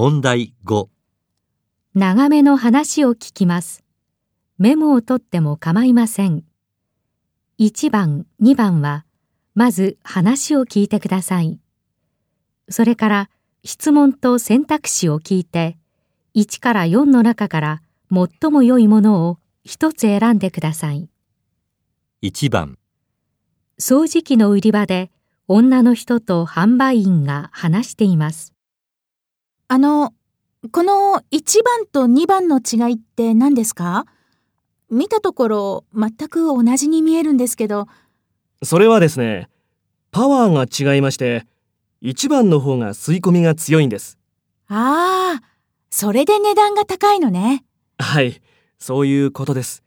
問題5、長めの話を聞きます。メモを取っても構いません。1番、2番は、まず話を聞いてください。それから質問と選択肢を聞いて、1から4の中から最も良いものを一つ選んでください。1番、掃除機の売り場で女の人と販売員が話しています。あの、この1番と2番の違いって何ですか？見たところ全く同じに見えるんですけど、それはですね、パワーが違いまして、1番の方が吸い込みが強いんです。ああ、それで値段が高いのね。はい、そういうことです。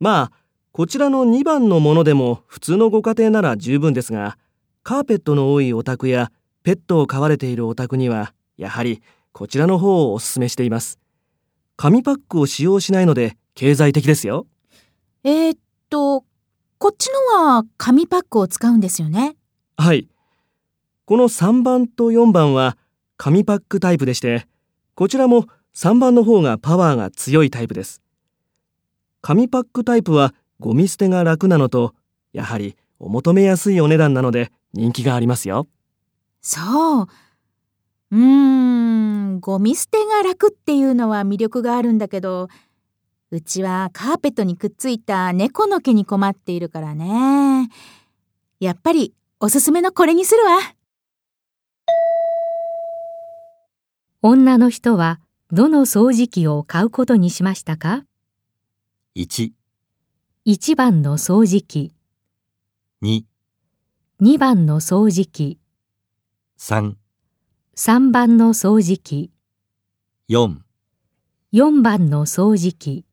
まあ、こちらの2番のものでも普通のご家庭なら十分ですが、カーペットの多いお宅やペットを飼われているお宅には、やはりこちらの方をお勧めしています。紙パックを使用しないので経済的ですよ。えー、っと、こっちのは紙パックを使うんですよね？はい。この3番と4番は紙パックタイプでして、こちらも3番の方がパワーが強いタイプです。紙パックタイプはゴミ捨てが楽なのと、やはりお求めやすいお値段なので人気がありますよ。そう。うーん、ゴミ捨てが楽っていうのは魅力があるんだけど、うちはカーペットにくっついた猫の毛に困っているからね。やっぱりおすすめのこれにするわ。女の人はどの掃除機を買うことにしましたか？1、?1 番の掃除機、2、2番の掃除機、3、3番の掃除機、4。4番の掃除機。